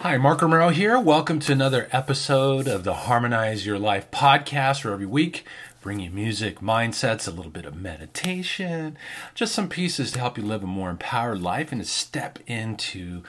Hi, Mark Romero here. Welcome to another episode of the Harmonize Your Life podcast, where every week bring you music, mindsets, a little bit of meditation, just some pieces to help you live a more empowered life and to step into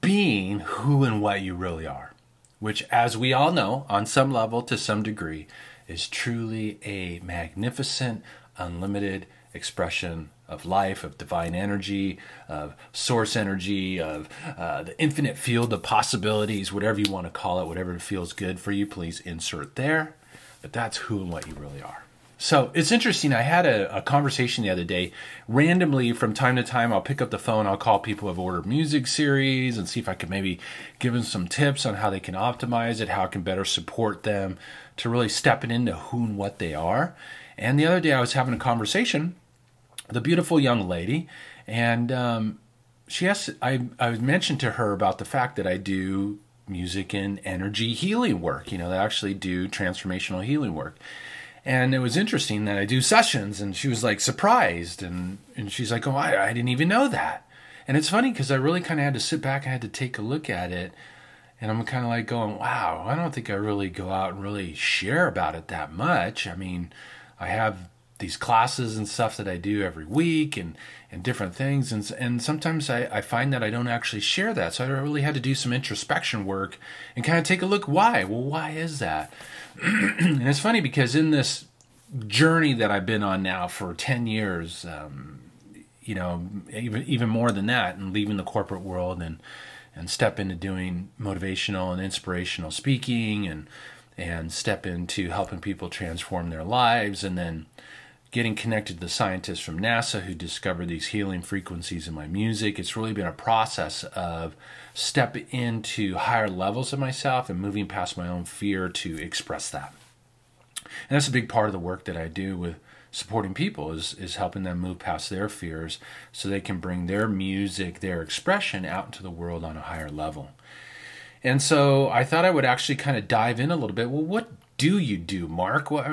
being who and what you really are. Which, as we all know, on some level, to some degree, is truly a magnificent, unlimited expression of life, of divine energy, of source energy, of uh, the infinite field of possibilities, whatever you want to call it, whatever feels good for you, please insert there. But that's who and what you really are. So it's interesting. I had a, a, conversation the other day. Randomly, from time to time, I'll pick up the phone. I'll call people who have ordered music series and see if I can maybe give them some tips on how they can optimize it, how I can better support them to really stepping into who and what they are. And the other day, I was having a conversation the beautiful young lady, and um, she asked. I I mentioned to her about the fact that I do music and energy healing work. You know, that I actually do transformational healing work. And it was interesting that I do sessions, and she was like surprised, and and she's like, "Oh, I, I didn't even know that." And it's funny because I really kind of had to sit back and had to take a look at it, and I'm kind of like going, "Wow, I don't think I really go out and really share about it that much." I mean, I have these classes and stuff that I do every week and, and different things. And, and sometimes I, I find that I don't actually share that. So I really had to do some introspection work and kind of take a look why. Well, why is that? and it's funny because in this journey that I've been on now for 10 years, um, you know, even, even more than that, and leaving the corporate world and, and step into doing motivational and inspirational speaking and, and step into helping people transform their lives and then getting connected to the scientists from NASA who discovered these healing frequencies in my music. It's really been a process of step into higher levels of myself and moving past my own fear to express that. And that's a big part of the work that I do with supporting people is is helping them move past their fears so they can bring their music, their expression out into the world on a higher level. And so I thought I would actually kind of dive in a little bit. Well, what do you do, Mark? What,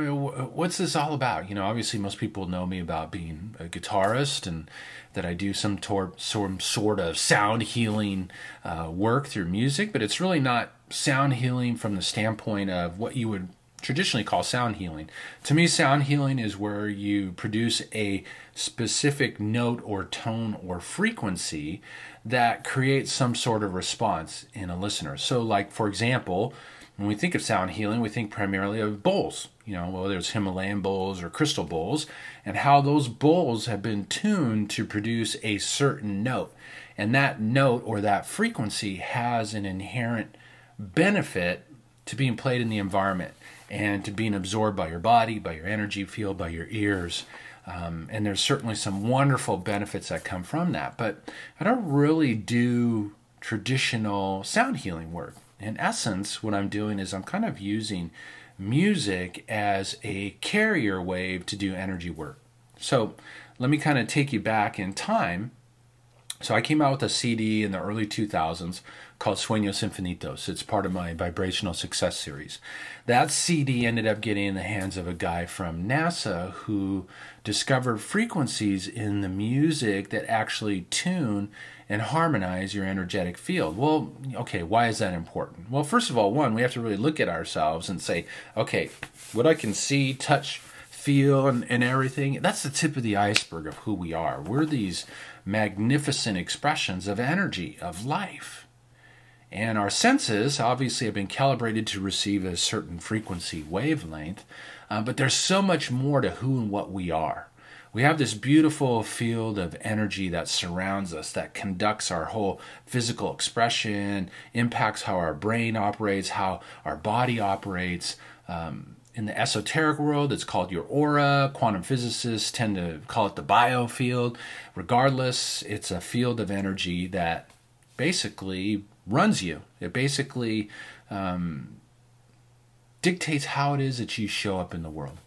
what's this all about? You know, obviously, most people know me about being a guitarist and that I do some, tor- some sort of sound healing uh, work through music, but it's really not sound healing from the standpoint of what you would traditionally call sound healing. To me, sound healing is where you produce a specific note or tone or frequency that creates some sort of response in a listener. So, like, for example, when we think of sound healing, we think primarily of bowls, you know, whether it's Himalayan bowls or crystal bowls, and how those bowls have been tuned to produce a certain note. And that note or that frequency has an inherent benefit to being played in the environment and to being absorbed by your body, by your energy field, by your ears. Um, and there's certainly some wonderful benefits that come from that. But I don't really do traditional sound healing work in essence, what I'm doing is I'm kind of using music as a carrier wave to do energy work. So let me kind of take you back in time. So I came out with a CD in the early 2000s called Sueños Infinitos. It's part of my Vibrational Success series. That CD ended up getting in the hands of a guy from NASA who discovered frequencies in the music that actually tune and harmonize your energetic field. Well, okay, why is that important? Well, first of all, one, we have to really look at ourselves and say, okay, what I can see, touch, feel, and, and everything, that's the tip of the iceberg of who we are. We're these magnificent expressions of energy, of life. And our senses obviously have been calibrated to receive a certain frequency wavelength, uh, but there's so much more to who and what we are we have this beautiful field of energy that surrounds us that conducts our whole physical expression impacts how our brain operates how our body operates um, in the esoteric world it's called your aura. Quantum physicists tend to call it the biofield regardless it's a field of energy that basically runs you. It basically um, dictates how it is that you show up in the world.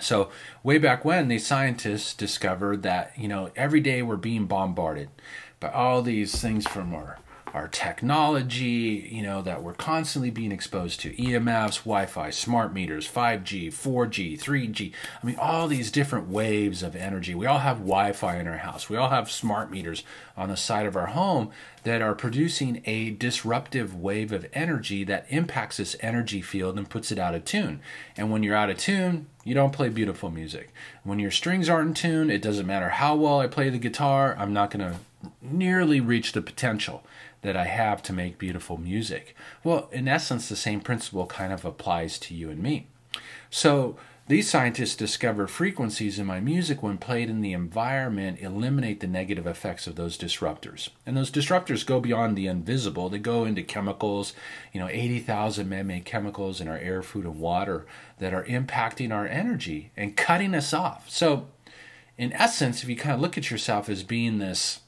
So, way back when, these scientists discovered that, you know, every day we're being bombarded by all these things from our our technology, you know, that we're constantly being exposed to EMFs, Wi Fi, smart meters, 5G, 4G, 3G. I mean, all these different waves of energy. We all have Wi Fi in our house. We all have smart meters on the side of our home that are producing a disruptive wave of energy that impacts this energy field and puts it out of tune. And when you're out of tune, you don't play beautiful music. When your strings aren't in tune, it doesn't matter how well I play the guitar, I'm not going to nearly reach the potential that I have to make beautiful music. Well, in essence, the same principle kind of applies to you and me. So, these scientists discover frequencies in my music when played in the environment eliminate the negative effects of those disruptors. And those disruptors go beyond the invisible. They go into chemicals, you know, 80,000 man-made chemicals in our air, food and water that are impacting our energy and cutting us off. So, in essence, if you kind of look at yourself as being this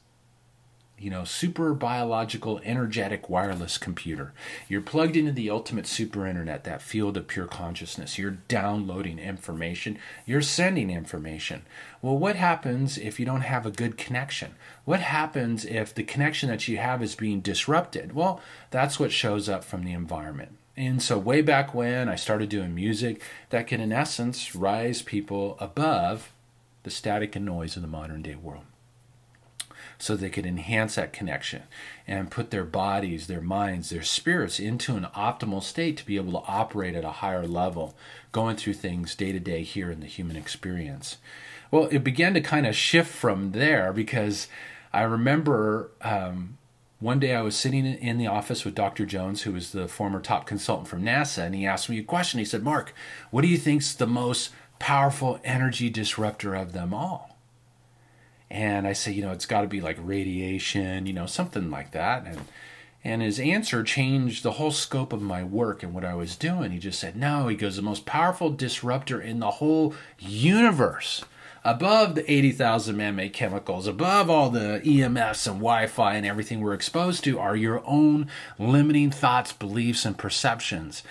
you know, super biological, energetic wireless computer. You're plugged into the ultimate super internet, that field of pure consciousness. You're downloading information, you're sending information. Well, what happens if you don't have a good connection? What happens if the connection that you have is being disrupted? Well, that's what shows up from the environment. And so, way back when I started doing music that can, in essence, rise people above the static and noise of the modern day world so they could enhance that connection and put their bodies, their minds, their spirits into an optimal state to be able to operate at a higher level, going through things day to day here in the human experience. Well, it began to kind of shift from there because I remember um, one day I was sitting in the office with Dr. Jones, who was the former top consultant from NASA, and he asked me a question. He said, Mark, what do you think's the most powerful energy disruptor of them all? And I say, you know, it's got to be like radiation, you know, something like that. And and his answer changed the whole scope of my work and what I was doing. He just said, no, he goes, the most powerful disruptor in the whole universe, above the 80,000 man made chemicals, above all the EMFs and Wi Fi and everything we're exposed to, are your own limiting thoughts, beliefs, and perceptions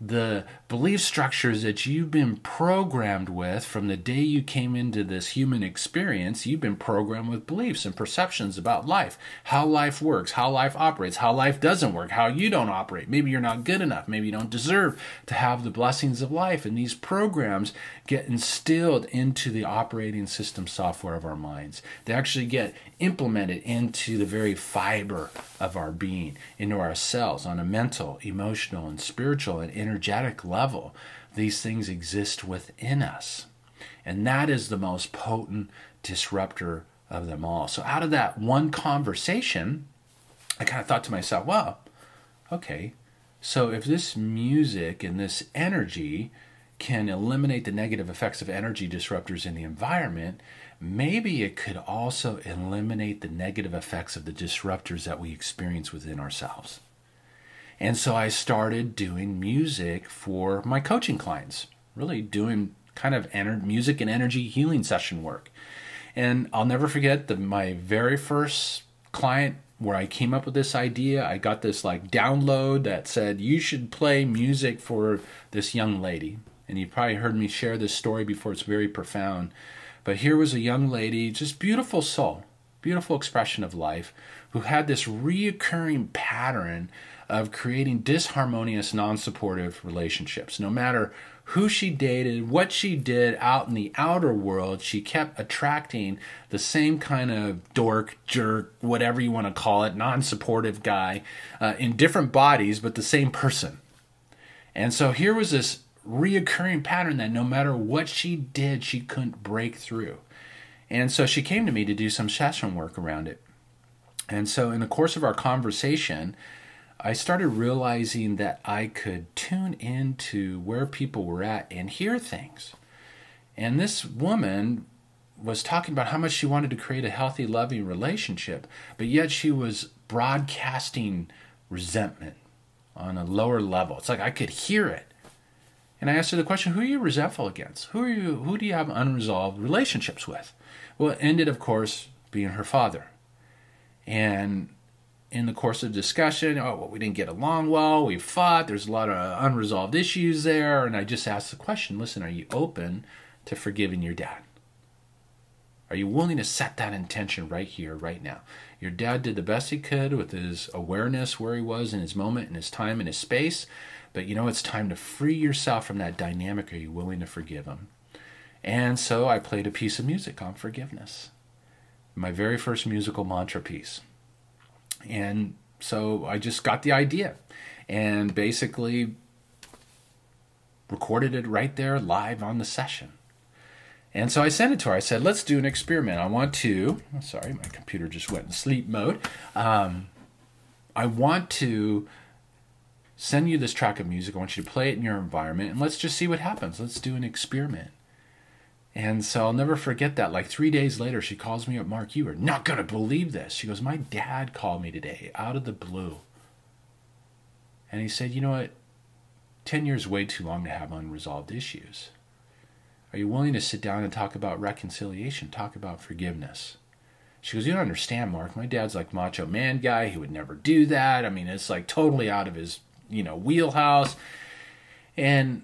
the belief structures that you've been programmed with from the day you came into this human experience, you've been programmed with beliefs and perceptions about life, how life works, how life operates, how life doesn't work, how you don't operate. Maybe you're not good enough. Maybe you don't deserve to have the blessings of life. And these programs get instilled into the operating system software of our minds. They actually get implemented into the very fiber of our being, into our cells on a mental, emotional, and spiritual and energetic level. These things exist within us. And that is the most potent disruptor of them all. So, out of that one conversation, I kind of thought to myself, well, okay, so if this music and this energy can eliminate the negative effects of energy disruptors in the environment, maybe it could also eliminate the negative effects of the disruptors that we experience within ourselves. And so I started doing music for my coaching clients, really doing kind of ener- music and energy healing session work. And I'll never forget the, my very first client where I came up with this idea. I got this like download that said, You should play music for this young lady. And you probably heard me share this story before, it's very profound. But here was a young lady, just beautiful soul, beautiful expression of life, who had this reoccurring pattern of creating disharmonious, non supportive relationships. No matter who she dated, what she did out in the outer world, she kept attracting the same kind of dork, jerk, whatever you want to call it, non supportive guy uh, in different bodies, but the same person. And so here was this reoccurring pattern that no matter what she did, she couldn't break through. And so she came to me to do some session work around it. And so, in the course of our conversation, I started realizing that I could tune into where people were at and hear things. And this woman was talking about how much she wanted to create a healthy, loving relationship, but yet she was broadcasting resentment on a lower level. It's like I could hear it. And I asked her the question, who are you resentful against? Who are you who do you have unresolved relationships with? Well, it ended of course being her father. And in the course of discussion, oh well, we didn't get along well, we fought, there's a lot of unresolved issues there, and I just asked the question, listen, are you open to forgiving your dad? Are you willing to set that intention right here, right now? Your dad did the best he could with his awareness where he was in his moment, in his time, in his space. But you know, it's time to free yourself from that dynamic. Are you willing to forgive him? And so I played a piece of music on forgiveness, my very first musical mantra piece. And so I just got the idea and basically recorded it right there live on the session. And so I sent it to her. I said, let's do an experiment. I want to, oh, sorry, my computer just went in sleep mode. Um, I want to send you this track of music. I want you to play it in your environment and let's just see what happens. Let's do an experiment. And so I'll never forget that. Like three days later, she calls me up, Mark, you are not going to believe this. She goes, My dad called me today out of the blue. And he said, You know what? 10 years way too long to have unresolved issues. Are you willing to sit down and talk about reconciliation? Talk about forgiveness? She goes, You don't understand, Mark. My dad's like macho man guy. He would never do that. I mean, it's like totally out of his, you know, wheelhouse. And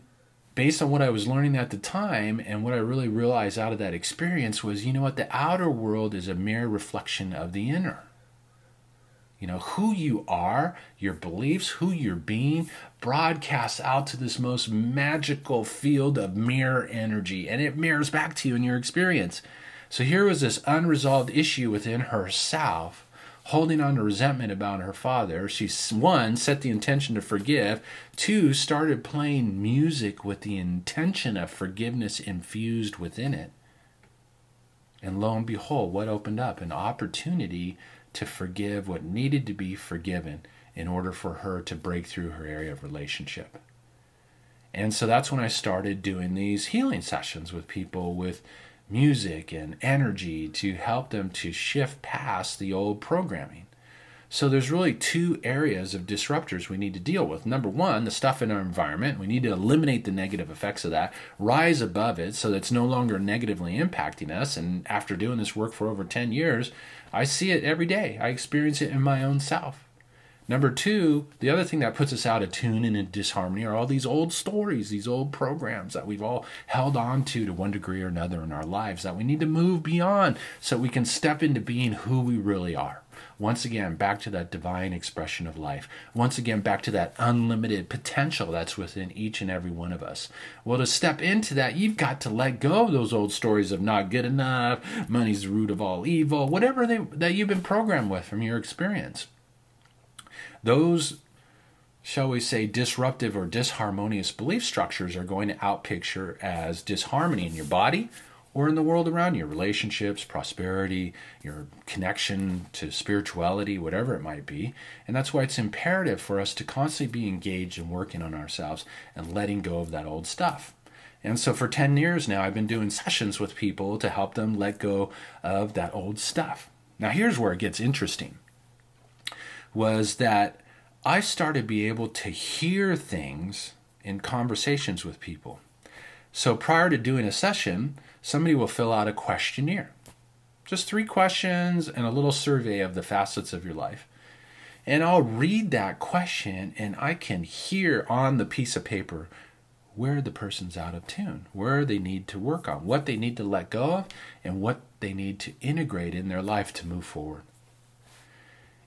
based on what I was learning at the time and what I really realized out of that experience was, you know what, the outer world is a mere reflection of the inner. You know, who you are, your beliefs, who you're being, broadcasts out to this most magical field of mirror energy, and it mirrors back to you in your experience. So here was this unresolved issue within herself holding on to resentment about her father. She, one, set the intention to forgive, two, started playing music with the intention of forgiveness infused within it. And lo and behold, what opened up? An opportunity to forgive what needed to be forgiven in order for her to break through her area of relationship. And so that's when I started doing these healing sessions with people with music and energy to help them to shift past the old programming. So there's really two areas of disruptors we need to deal with. Number one, the stuff in our environment. We need to eliminate the negative effects of that, rise above it so that it's no longer negatively impacting us. And after doing this work for over 10 years, I see it every day. I experience it in my own self. Number two, the other thing that puts us out of tune and in disharmony are all these old stories, these old programs that we've all held on to to one degree or another in our lives that we need to move beyond so we can step into being who we really are. Once again, back to that divine expression of life. Once again, back to that unlimited potential that's within each and every one of us. Well, to step into that, you've got to let go of those old stories of not good enough, money's the root of all evil, whatever they, that you've been programmed with from your experience. Those, shall we say, disruptive or disharmonious belief structures are going to outpicture as disharmony in your body or in the world around you relationships, prosperity, your connection to spirituality, whatever it might be. And that's why it's imperative for us to constantly be engaged and working on ourselves and letting go of that old stuff. And so for 10 years now, I've been doing sessions with people to help them let go of that old stuff. Now, here's where it gets interesting was that I started to be able to hear things in conversations with people. So prior to doing a session, somebody will fill out a questionnaire. Just three questions and a little survey of the facets of your life. And I'll read that question and I can hear on the piece of paper where the person's out of tune, where they need to work on, what they need to let go of, and what they need to integrate in their life to move forward.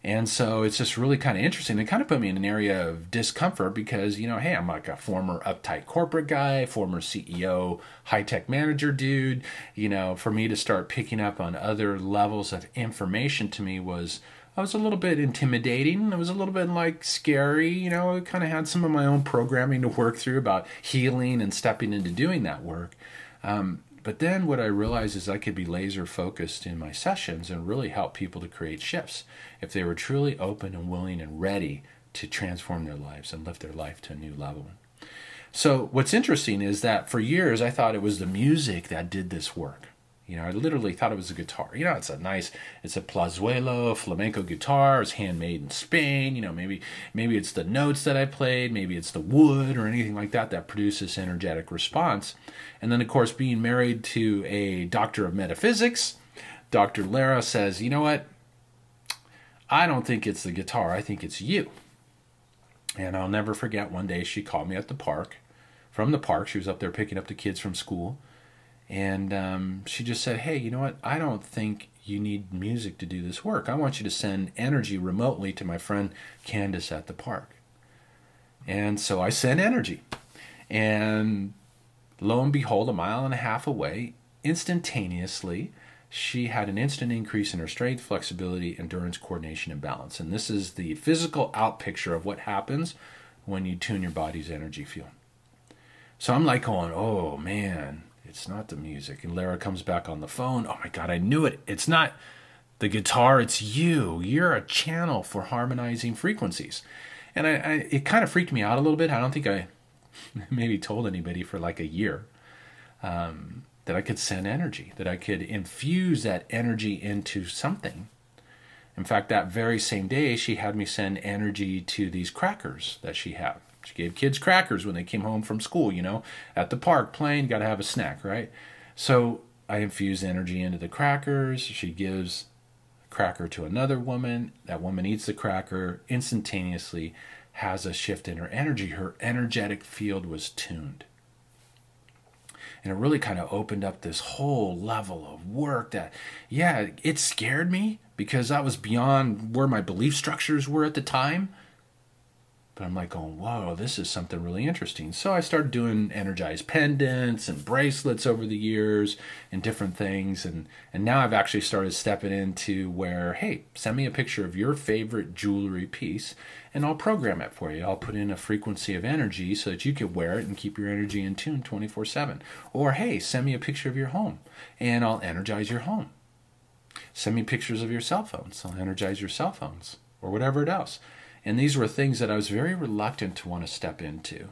And so it's just really kind of interesting. It kind of put me in an area of discomfort because, you know, hey, I'm like a former uptight corporate guy, former CEO, high tech manager dude. You know, for me to start picking up on other levels of information to me was, I was a little bit intimidating. It was a little bit like scary. You know, I kind of had some of my own programming to work through about healing and stepping into doing that work. Um, but then what I realized is I could be laser focused in my sessions and really help people to create shifts if they were truly open and willing and ready to transform their lives and lift their life to a new level. So what's interesting is that for years I thought it was the music that did this work. You know, I literally thought it was a guitar. You know, it's a nice, it's a plazuelo flamenco guitar. It's handmade in Spain. You know, maybe maybe it's the notes that I played, maybe it's the wood or anything like that that produces energetic response. And then, of course, being married to a doctor of metaphysics, Dr. Lara says, you know what? I don't think it's the guitar. I think it's you. And I'll never forget one day she called me at the park. From the park, she was up there picking up the kids from school And um, she just said, Hey, you know what? I don't think you need music to do this work. I want you to send energy remotely to my friend Candace at the park. And so I sent energy. And lo and behold, a mile and a half away, instantaneously, she had an instant increase in her strength, flexibility, endurance, coordination, and balance. And this is the physical out picture of what happens when you tune your body's energy field. So I'm like going, oh man, it's not the music. And Lara comes back on the phone. Oh my God, I knew it. It's not the guitar, it's you. You're a channel for harmonizing frequencies. And I, I it kind of freaked me out a little bit. I don't think I maybe told anybody for like a year. Um, that I could send energy, that I could infuse that energy into something. In fact, that very same day, she had me send energy to these crackers that she had. She gave kids crackers when they came home from school, you know, at the park playing, got to have a snack, right? So I infuse energy into the crackers. She gives a cracker to another woman. That woman eats the cracker, instantaneously has a shift in her energy. Her energetic field was tuned and it really kind of opened up this whole level of work that yeah it scared me because that was beyond where my belief structures were at the time but I'm like going, whoa, this is something really interesting. So I started doing energized pendants and bracelets over the years and different things. And, and now I've actually started stepping into where, hey, send me a picture of your favorite jewelry piece and I'll program it for you. I'll put in a frequency of energy so that you can wear it and keep your energy in tune 24 7. Or, hey, send me a picture of your home and I'll energize your home. Send me pictures of your cell phones. I'll energize your cell phones or whatever it else. And these were things that I was very reluctant to want to step into.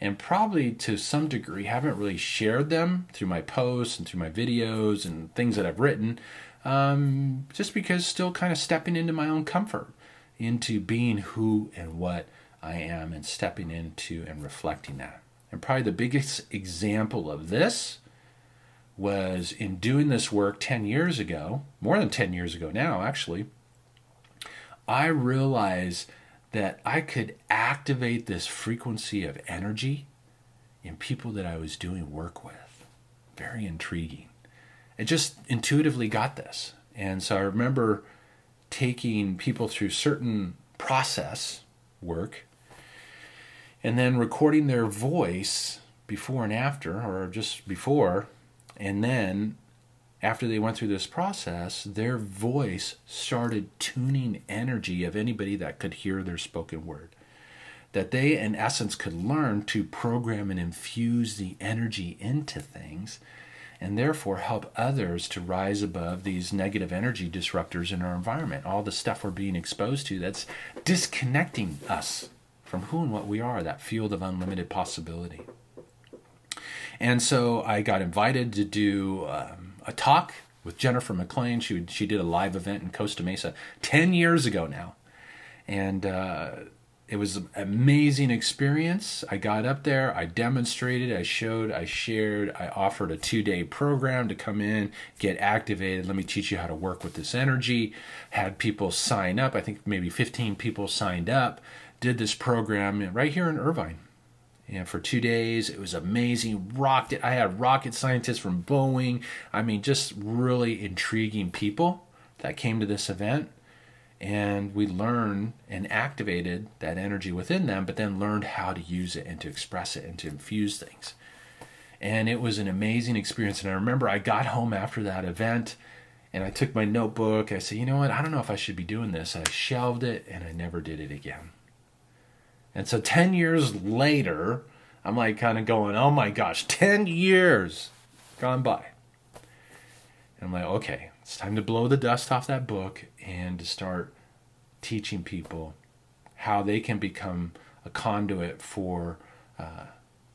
And probably to some degree haven't really shared them through my posts and through my videos and things that I've written, um, just because still kind of stepping into my own comfort, into being who and what I am and stepping into and reflecting that. And probably the biggest example of this was in doing this work 10 years ago, more than 10 years ago now, actually. I realized that I could activate this frequency of energy in people that I was doing work with. Very intriguing. I just intuitively got this. And so I remember taking people through certain process work and then recording their voice before and after, or just before, and then after they went through this process, their voice started tuning energy of anybody that could hear their spoken word. That they, in essence, could learn to program and infuse the energy into things and therefore help others to rise above these negative energy disruptors in our environment. All the stuff we're being exposed to that's disconnecting us from who and what we are, that field of unlimited possibility. And so I got invited to do. Um, a talk with Jennifer McLean. She she did a live event in Costa Mesa ten years ago now, and uh, it was an amazing experience. I got up there, I demonstrated, I showed, I shared, I offered a two day program to come in, get activated. Let me teach you how to work with this energy. Had people sign up. I think maybe fifteen people signed up. Did this program right here in Irvine and for two days it was amazing. Rocked it i had rocket scientists from boeing. I mean just really intriguing people that came to this event. And we learned and activated that energy within them but then learned how to use it and to express it and to infuse things. And it was an amazing experience. And i remember i got home after that event and i took my notebook. I said you know what? I don't know if i should be doing this. I shelved it and i never did it again and so 10 years later, I'm like kind of going, oh my gosh, 10 years gone by. And I'm like, okay, it's time to blow the dust off that book and to start teaching people how they can become a conduit for uh,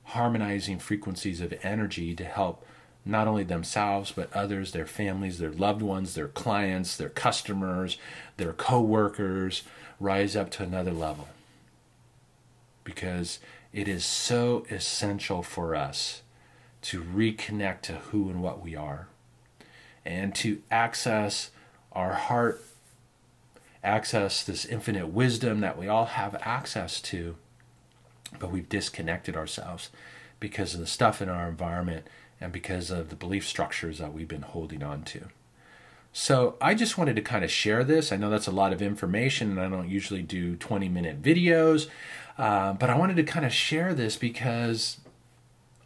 harmonizing frequencies of energy to help not only themselves but others their families their loved ones their clients their customers their co-workers rise up to another level because it is so essential for us to reconnect to who and what we are and to access our heart, access this infinite wisdom that we all have access to, but we've disconnected ourselves because of the stuff in our environment and because of the belief structures that we've been holding on to. So I just wanted to kind of share this. I know that's a lot of information, and I don't usually do 20 minute videos, uh, but I wanted to kind of share this because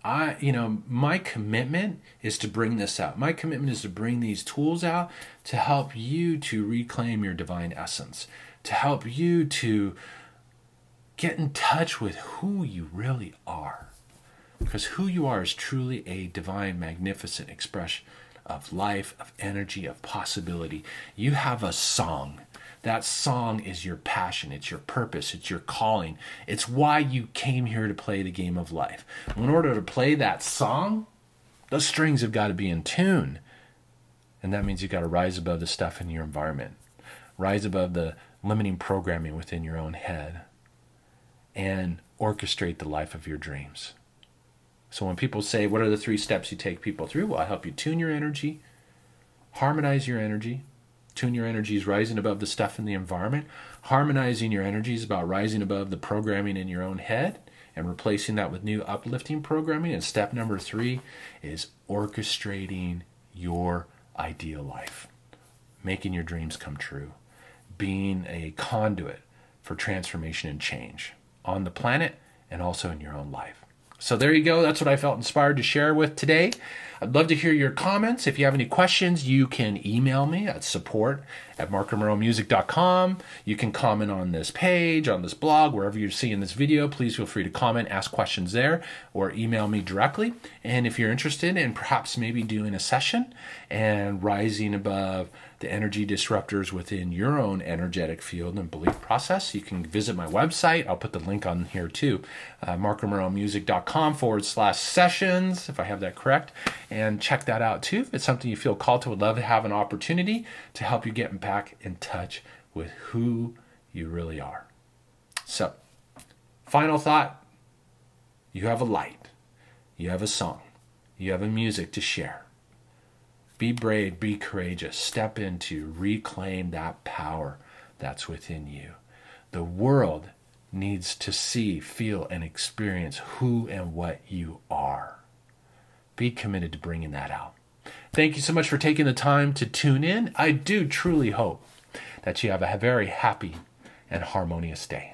I, you know, my commitment is to bring this out. My commitment is to bring these tools out to help you to reclaim your divine essence, to help you to get in touch with who you really are. Because who you are is truly a divine, magnificent expression of life, of energy, of possibility. You have a song. That song is your passion, it's your purpose, it's your calling. It's why you came here to play the game of life. In order to play that song, those strings have got to be in tune. And that means you've got to rise above the stuff in your environment, rise above the limiting programming within your own head, and orchestrate the life of your dreams. So when people say, What are the three steps you take people through? Well, I help you tune your energy, harmonize your energy. Tune your energies rising above the stuff in the environment. Harmonizing your energies about rising above the programming in your own head and replacing that with new uplifting programming. And step number three is orchestrating your ideal life, making your dreams come true, being a conduit for transformation and change on the planet and also in your own life. So there you go. That's what I felt inspired to share with today. I'd love to hear your comments. If you have any questions, you can email me at support at markromeromusic.com. You can comment on this page, on this blog, wherever you're seeing this video. Please feel free to comment, ask questions there, or email me directly. And if you're interested in perhaps maybe doing a session and rising above the energy disruptors within your own energetic field and belief process, you can visit my website. I'll put the link on here too, uh, markromeromusic.com forward slash sessions, if I have that correct and check that out too. If it's something you feel called to, would love to have an opportunity to help you get back in touch with who you really are. So, final thought you have a light, you have a song, you have a music to share. Be brave, be courageous, step into, reclaim that power that's within you. The world needs to see, feel, and experience who and what you are be committed to bringing that out. Thank you so much for taking the time to tune in. I do truly hope that you have a very happy and harmonious day.